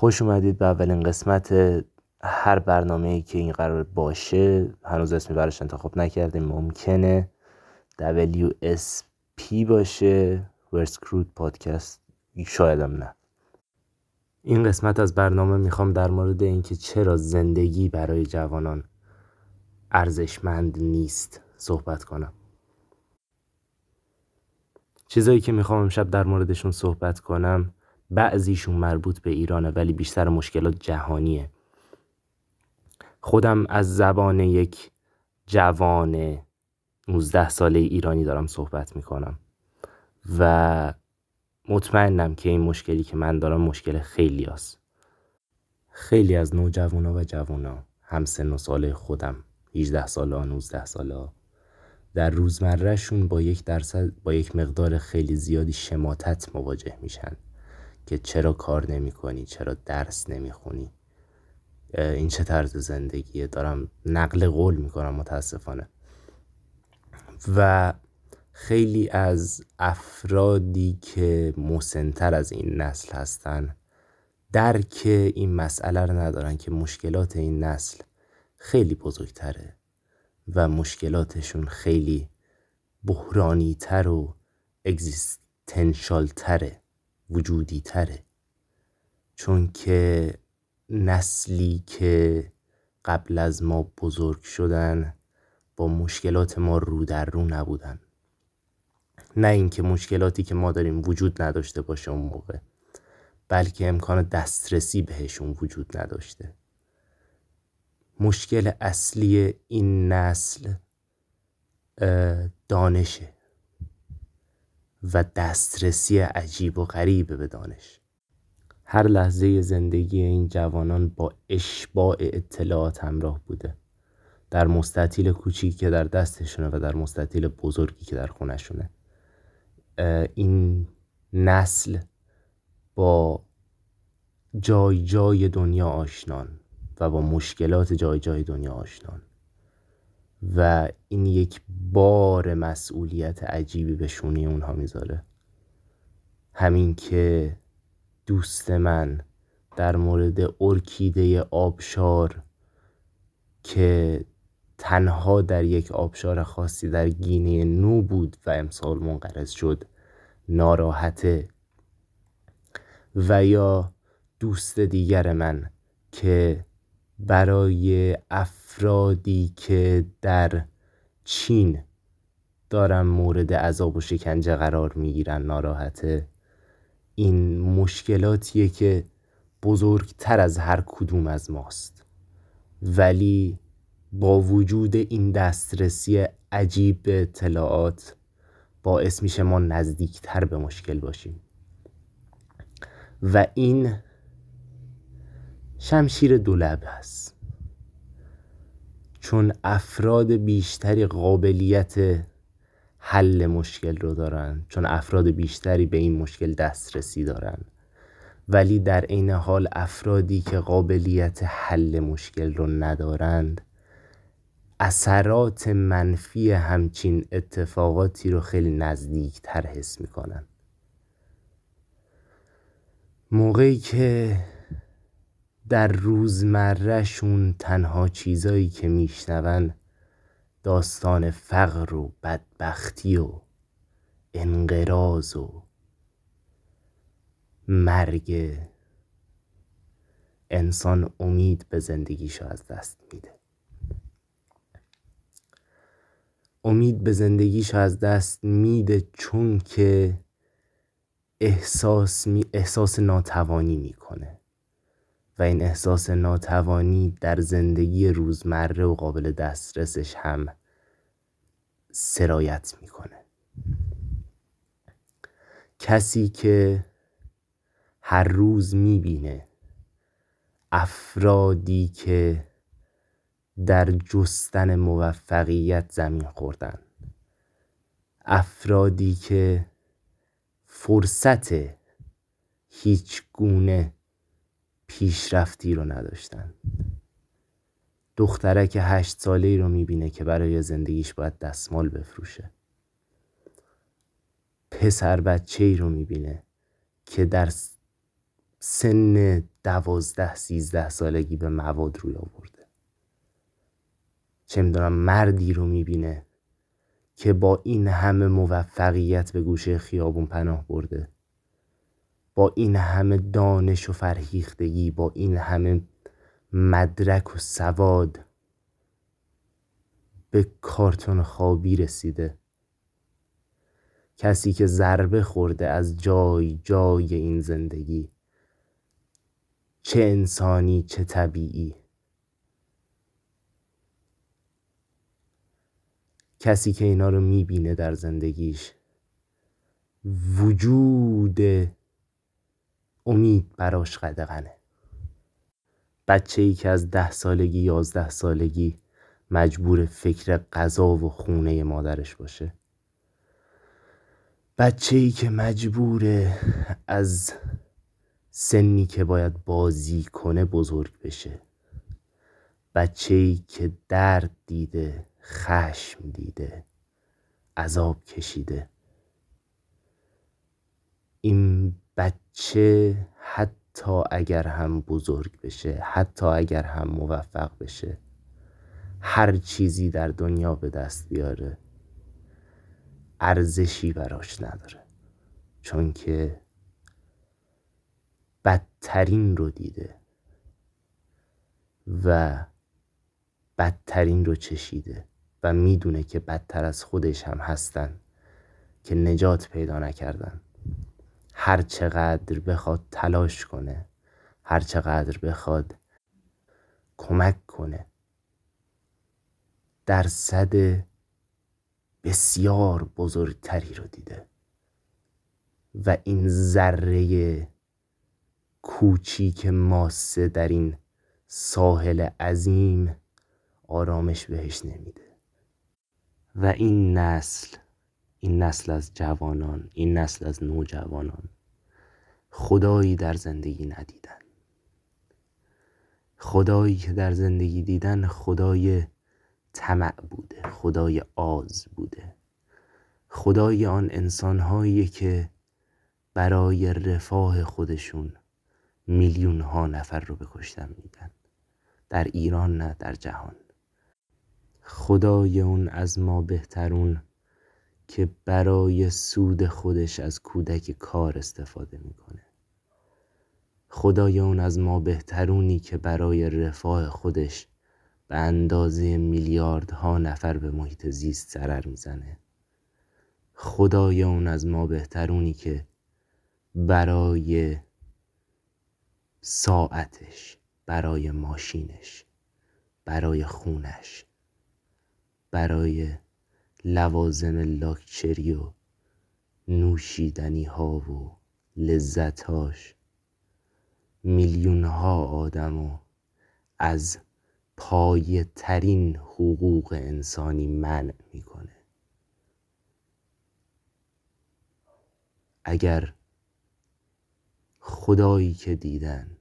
خوش اومدید به اولین قسمت هر برنامه ای که این قرار باشه. هنوز اسمی براش انتخاب نکردیم. ممکنه WSP باشه. ورسکروت پادکست شایدم نه. این قسمت از برنامه می‌خوام در مورد اینکه چرا زندگی برای جوانان ارزشمند نیست صحبت کنم. چیزایی که می‌خوام امشب در موردشون صحبت کنم بعضیشون مربوط به ایرانه ولی بیشتر مشکلات جهانیه خودم از زبان یک جوان 19 ساله ایرانی دارم صحبت می‌کنم و مطمئنم که این مشکلی که من دارم مشکل خیلی هست. خیلی از نوجوانا و جوانا هم سن و ساله خودم 18 ساله 19 ساله در روزمرهشون با یک درصد با یک مقدار خیلی زیادی شماتت مواجه میشن که چرا کار نمی کنی چرا درس نمی خونی این چه طرز زندگیه؟ دارم نقل قول می‌کنم متاسفانه. و خیلی از افرادی که مسنتر از این نسل هستن درک این مسئله رو ندارن که مشکلات این نسل خیلی بزرگتره و مشکلاتشون خیلی بحرانی تر و اگزیستنشال تره وجودی تره. چون که نسلی که قبل از ما بزرگ شدن با مشکلات ما رو در رو نبودن. نه اینکه مشکلاتی که ما داریم وجود نداشته باشه اون موقع بلکه امکان دسترسی بهشون وجود نداشته. مشکل اصلی این نسل دانشه. و دسترسی عجیب و غریب به دانش. هر لحظه زندگی این جوانان با اشباع اطلاعات همراه بوده. در مستطیل کوچیکی که در دستشونه و در مستطیل بزرگی که در خونشونه این نسل با جای جای دنیا آشنان و با مشکلات جای جای دنیا آشنان. و این یک بار مسئولیت عجیبی به شونی اونها می‌ذاره. همین که دوست من در مورد ارکیده آبشار که تنها در یک آبشار خاصی در گینه نو بود و امسال منقرض شد ناراحته. و یا دوست دیگر من که برای افرادی که در چین دارن مورد عذاب و شکنجه قرار می‌گیرن ناراحته این مشکلاتیه که بزرگتر از هر کدوم از ماست. ولی با وجود این دسترسی عجیب به اطلاعات باعث میشه ما نزدیکتر به مشکل باشیم. و این شمشیر دولب است چون افراد بیشتری قابلیت حل مشکل رو دارن چون افراد بیشتری به این مشکل دسترسی دارن ولی در عین حال افرادی که قابلیت حل مشکل رو ندارند اثرات منفی همچین اتفاقاتی رو خیلی نزدیکتر حس می‌کنن. موقعی که در روزمرهشون تنها چیزایی که میشنون داستان فقر و بدبختی و انقراض و مرگ. انسان امید به زندگیشو از دست میده. امید به زندگیشو از دست میده چون که احساس, می احساس ناتوانی می‌کنه. و این احساس ناتوانی در زندگی روزمره و قابل دسترسش هم سرایت می‌کنه. کسی که هر روز می‌بینه افرادی که در جستن موفقیت زمین خوردن افرادی که فرصت هیچ گونه پیشرفتی رو نداشتن. دخترک هشت ساله ای رو می‌بینه که برای زندگیش باید دستمال بفروشه. پسر بچه ای رو می‌بینه که در سن دوازده سیزده سالگی به مواد روی آورده. چه می‌دونم مردی رو می‌بینه که با این همه موفقیت به گوشه خیابون پناه برده. با این همه دانش و فرهیختگی با این همه مدرک و سواد به کارتون خوابی رسیده. کسی که ضربه خورده از جای جای این زندگی. چه انسانی چه طبیعی. کسی که اینا رو می‌بینه در زندگیش. وجود امید براش قدغنه. بچه ای که از ده سالگی یازده سالگی مجبور فکر غذا و خونه مادرش باشه. بچه ای که مجبور از سنی که باید بازی کنه بزرگ بشه. بچه ای که درد دیده خشم دیده عذاب کشیده. این بچه حتی اگر هم بزرگ بشه حتی اگر هم موفق بشه هر چیزی در دنیا به دست بیاره ارزشی براش نداره. چون که بدترین رو دیده و بدترین رو چشیده و می‌دونه که بدتر از خودش هم هستن که نجات پیدا نکردن. هر چقدر بخواد تلاش کنه هر چقدر بخواد کمک کنه. درصد بسیار بزرگتری رو دیده. و این ذره کوچیک ماسه در این ساحل عظیم آرامش بهش نمیده. و این نسل این نسل از جوانان این نسل از نوجوانان خدایی در زندگی ندیدن. خدایی که در زندگی دیدن خدای طمع بوده خدای آز بوده. خدای آن انسانهایی که برای رفاه خودشون میلیون ها نفر رو به کشتن میدن. در ایران نه در جهان. خدای اون از ما بهترون که برای سود خودش از کودک کار استفاده می‌کنه. خدای اون از ما بهترونی که برای رفاه خودش به اندازه میلیاردها نفر به محیط زیست ضرر می‌زنه. خدای اون از ما بهترونی که برای ساعتش برای ماشینش برای خونش برای لوازم لاکچری و نوشیدنی ها و لذتاش میلیون ها آدم از پایه ترین حقوق انسانی منع می‌کنه. اگر خدایی که دیدن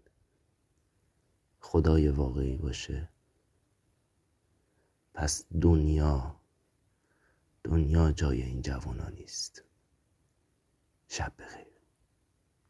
خدای واقعی باشه پس دنیا دنیا جای این جوانان نیست. شب بخیر.